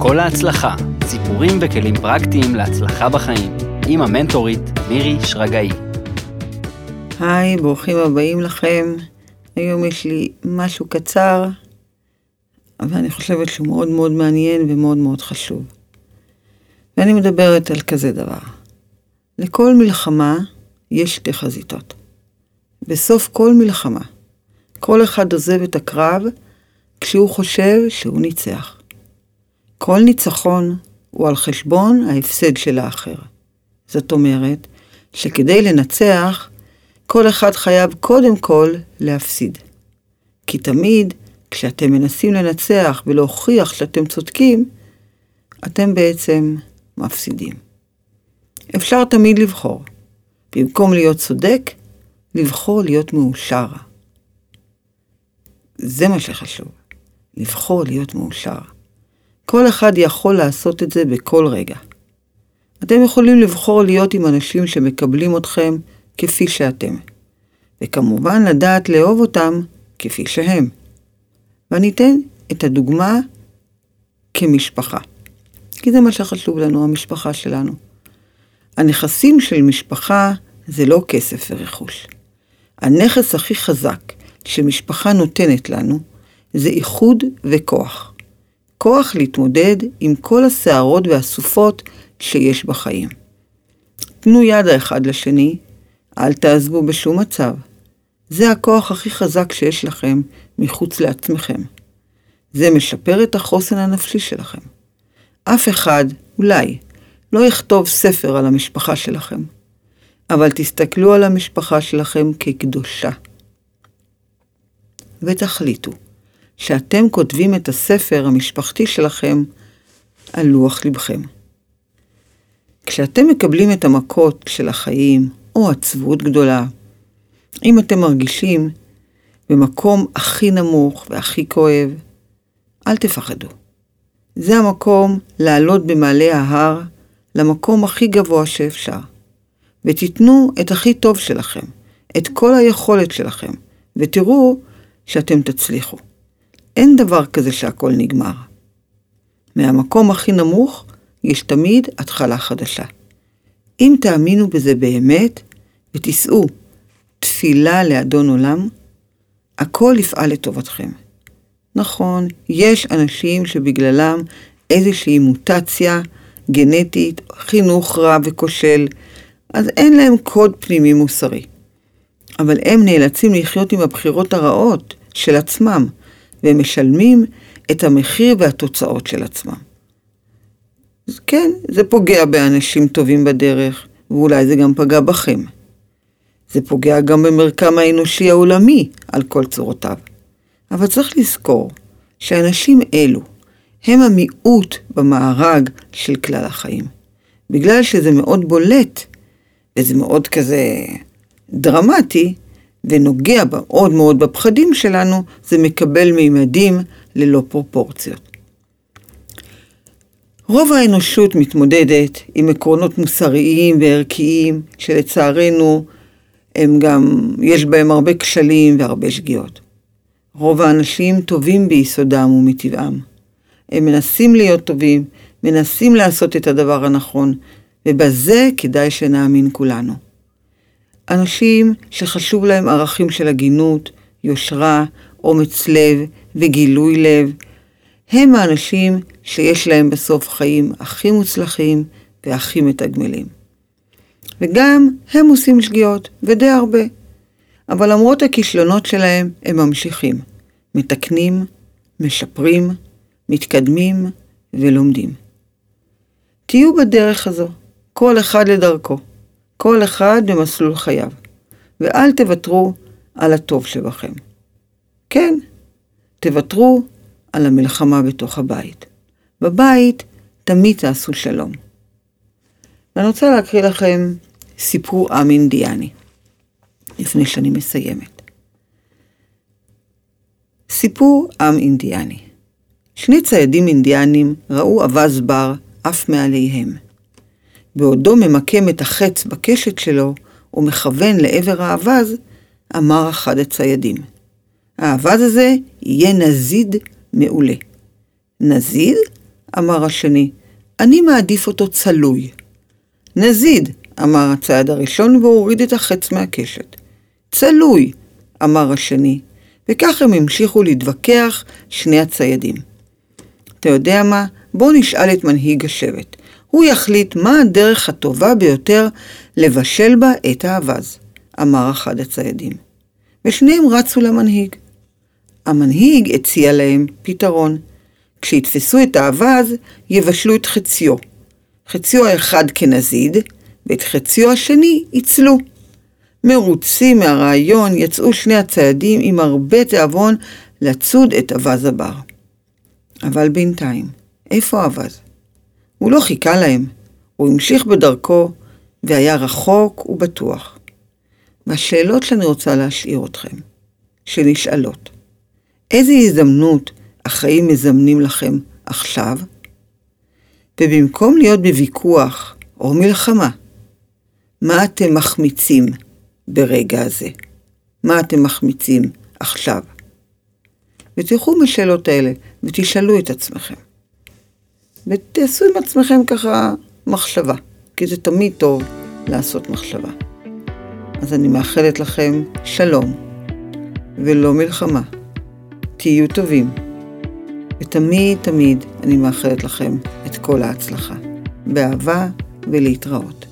כל ההצלחה, סיפורים וכלים פרקטיים להצלחה בחיים, עם המנטורית מירי שרגאי. היי, ברוכים הבאים לכם. היום יש לי משהו קצר, אבל אני חושבת שהוא מאוד מאוד מעניין ומאוד מאוד חשוב. ואני מדברת על כזה דבר. לכל מלחמה יש שתי חזיתות. בסוף כל מלחמה, כל אחד עוזב את הקרב כשהוא חושב שהוא ניצח. כל ניצחון הוא על חשבון ההפסד של האחר. זאת אומרת, שכדי לנצח, כל אחד חייב קודם כל להפסיד. כי תמיד, כשאתם מנסים לנצח ולהוכיח שאתם צודקים, אתם בעצם מפסידים. אפשר תמיד לבחור. במקום להיות צודק, לבחור להיות מאושר. זה מה שחשוב, לבחור להיות מאושר. כל אחד יכול לעשות את זה בכל רגע. אתם יכולים לבחור להיות עם אנשים שמקבלים אתכם כפי שאתם, וכמובן לדעת לאהוב אותם כפי שהם. ואני אתן את הדוגמה כמשפחה, כי זה מה שחשוב לנו, המשפחה שלנו. הנכסים של משפחה זה לא כסף ורכוש. הנכס הכי חזק שמשפחה נותנת לנו זה איחוד וכוח. כוח להתמודד עם כל הסערות והסופות שיש בחיים. תנו יד האחד לשני, אל תעזבו בשום מצב. זה הכוח הכי חזק שיש לכם מחוץ לעצמכם. זה משפר את החוסן הנפשי שלכם. אף אחד, אולי, לא יכתוב ספר על המשפחה שלכם, אבל תסתכלו על המשפחה שלכם כקדושה. ותחליטו שאתם כותבים את הספר המשפחתי שלכם על לוח לבכם. כשאתם מקבלים את המכות של החיים, או עצבות גדולה, אם אתם מרגישים במקום הכי נמוך והכי כואב, אל תפחדו. זה המקום לעלות במעלה ההר למקום הכי גבוה שאפשר, ותיתנו את הכי טוב שלכם, את כל היכולת שלכם, ותראו שאתם תצליחו. אין דבר כזה שהכל נגמר. מהמקום הכי נמוך יש תמיד התחלה חדשה. אם תאמינו בזה באמת, ותישאו תפילה לאדון עולם, הכל יפעל לטובתכם. נכון, יש אנשים שבגללם איזושהי מוטציה גנטית, חינוך רע וכושל, אז אין להם קוד פנימי מוסרי. אבל הם נאלצים לחיות עם הבחירות הרעות של עצמם, והם משלמים את המחיר והתוצאות של עצמם. אז כן, זה פוגע באנשים טובים בדרך, ואולי זה גם פגע בכם. זה פוגע גם במרקם האנושי העולמי על כל צורותיו. אבל צריך לזכור שאנשים אלו הם המיעוט במארג של כלל החיים. בגלל שזה מאוד בולט, וזה מאוד כזה דרמטי, ונוגע מאוד מאוד בפחדים שלנו, זה מקבל מימדים ללא פרופורציות. רוב האנושות מתמודדת עם עקרונות מוסריים וערכיים, שלצערנו הם גם, יש בהם הרבה כשלים והרבה שגיאות. רוב האנשים טובים ביסודם ומטבעם. הם מנסים להיות טובים, מנסים לעשות את הדבר הנכון, ובזה כדאי שנאמין כולנו. אנשים שחשוב להם ערכים של הגינות, יושרה, אומץ לב וגילוי לב, הם האנשים שיש להם בסוף חיים הכי מוצלחים והכי מתגמלים. וגם הם עושים שגיאות, ודי הרבה. אבל למרות הכישלונות שלהם, הם ממשיכים, מתקנים, משפרים, מתקדמים ולומדים. תהיו בדרך הזו, כל אחד לדרכו, כל אחד במסלול חייו, ואל תוותרו על הטוב שבכם. כן, תוותרו על המלחמה בתוך הבית. בבית תמיד תעשו שלום. ואני רוצה להקריא לכם סיפור עם אינדיאני, לפני שאני מסיימת. סיפור עם אינדיאני. שני ציידים אינדיאנים ראו אווז בר עף מעליהם. בעודו ממקם את החץ בקשת שלו ומכוון לעבר האווז, אמר אחד הציידים. האווז הזה יהיה נזיד מעולה. נזיד? אמר השני, אני מעדיף אותו צלוי. נזיד, אמר הצעד הראשון והוריד את החץ מהקשת. צלוי, אמר השני, וכך הם המשיכו להתווכח שני הציידים. אתה יודע מה? בוא נשאל את מנהיג השבט. הוא יחליט מה הדרך הטובה ביותר לבשל בה את האווז, אמר אחד הציידים. ושניהם רצו למנהיג. המנהיג הציע להם פתרון. כשיתפסו את האווז, יבשלו את חציו. חציו האחד כנזיד, ואת חציו השני ייצלו. מרוצים מהרעיון, יצאו שני הציידים עם הרבה תיאבון לצוד את אווז הבר. אבל בינתיים, איפה האווז? הוא לא חיכה להם, הוא המשיך בדרכו והיה רחוק ובטוח. והשאלות שאני רוצה להשאיר אתכם, שנשאלות, איזה הזדמנות החיים מזמנים לכם עכשיו? ובמקום להיות בוויכוח או מלחמה, מה אתם מחמיצים ברגע הזה? מה אתם מחמיצים עכשיו? ותלכו מהשאלות האלה ותשאלו את עצמכם. ותעשו עם עצמכם ככה מחשבה, כי זה תמיד טוב לעשות מחשבה. אז אני מאחלת לכם שלום ולא מלחמה. תהיו טובים. ותמיד תמיד אני מאחלת לכם את כל ההצלחה. באהבה ולהתראות.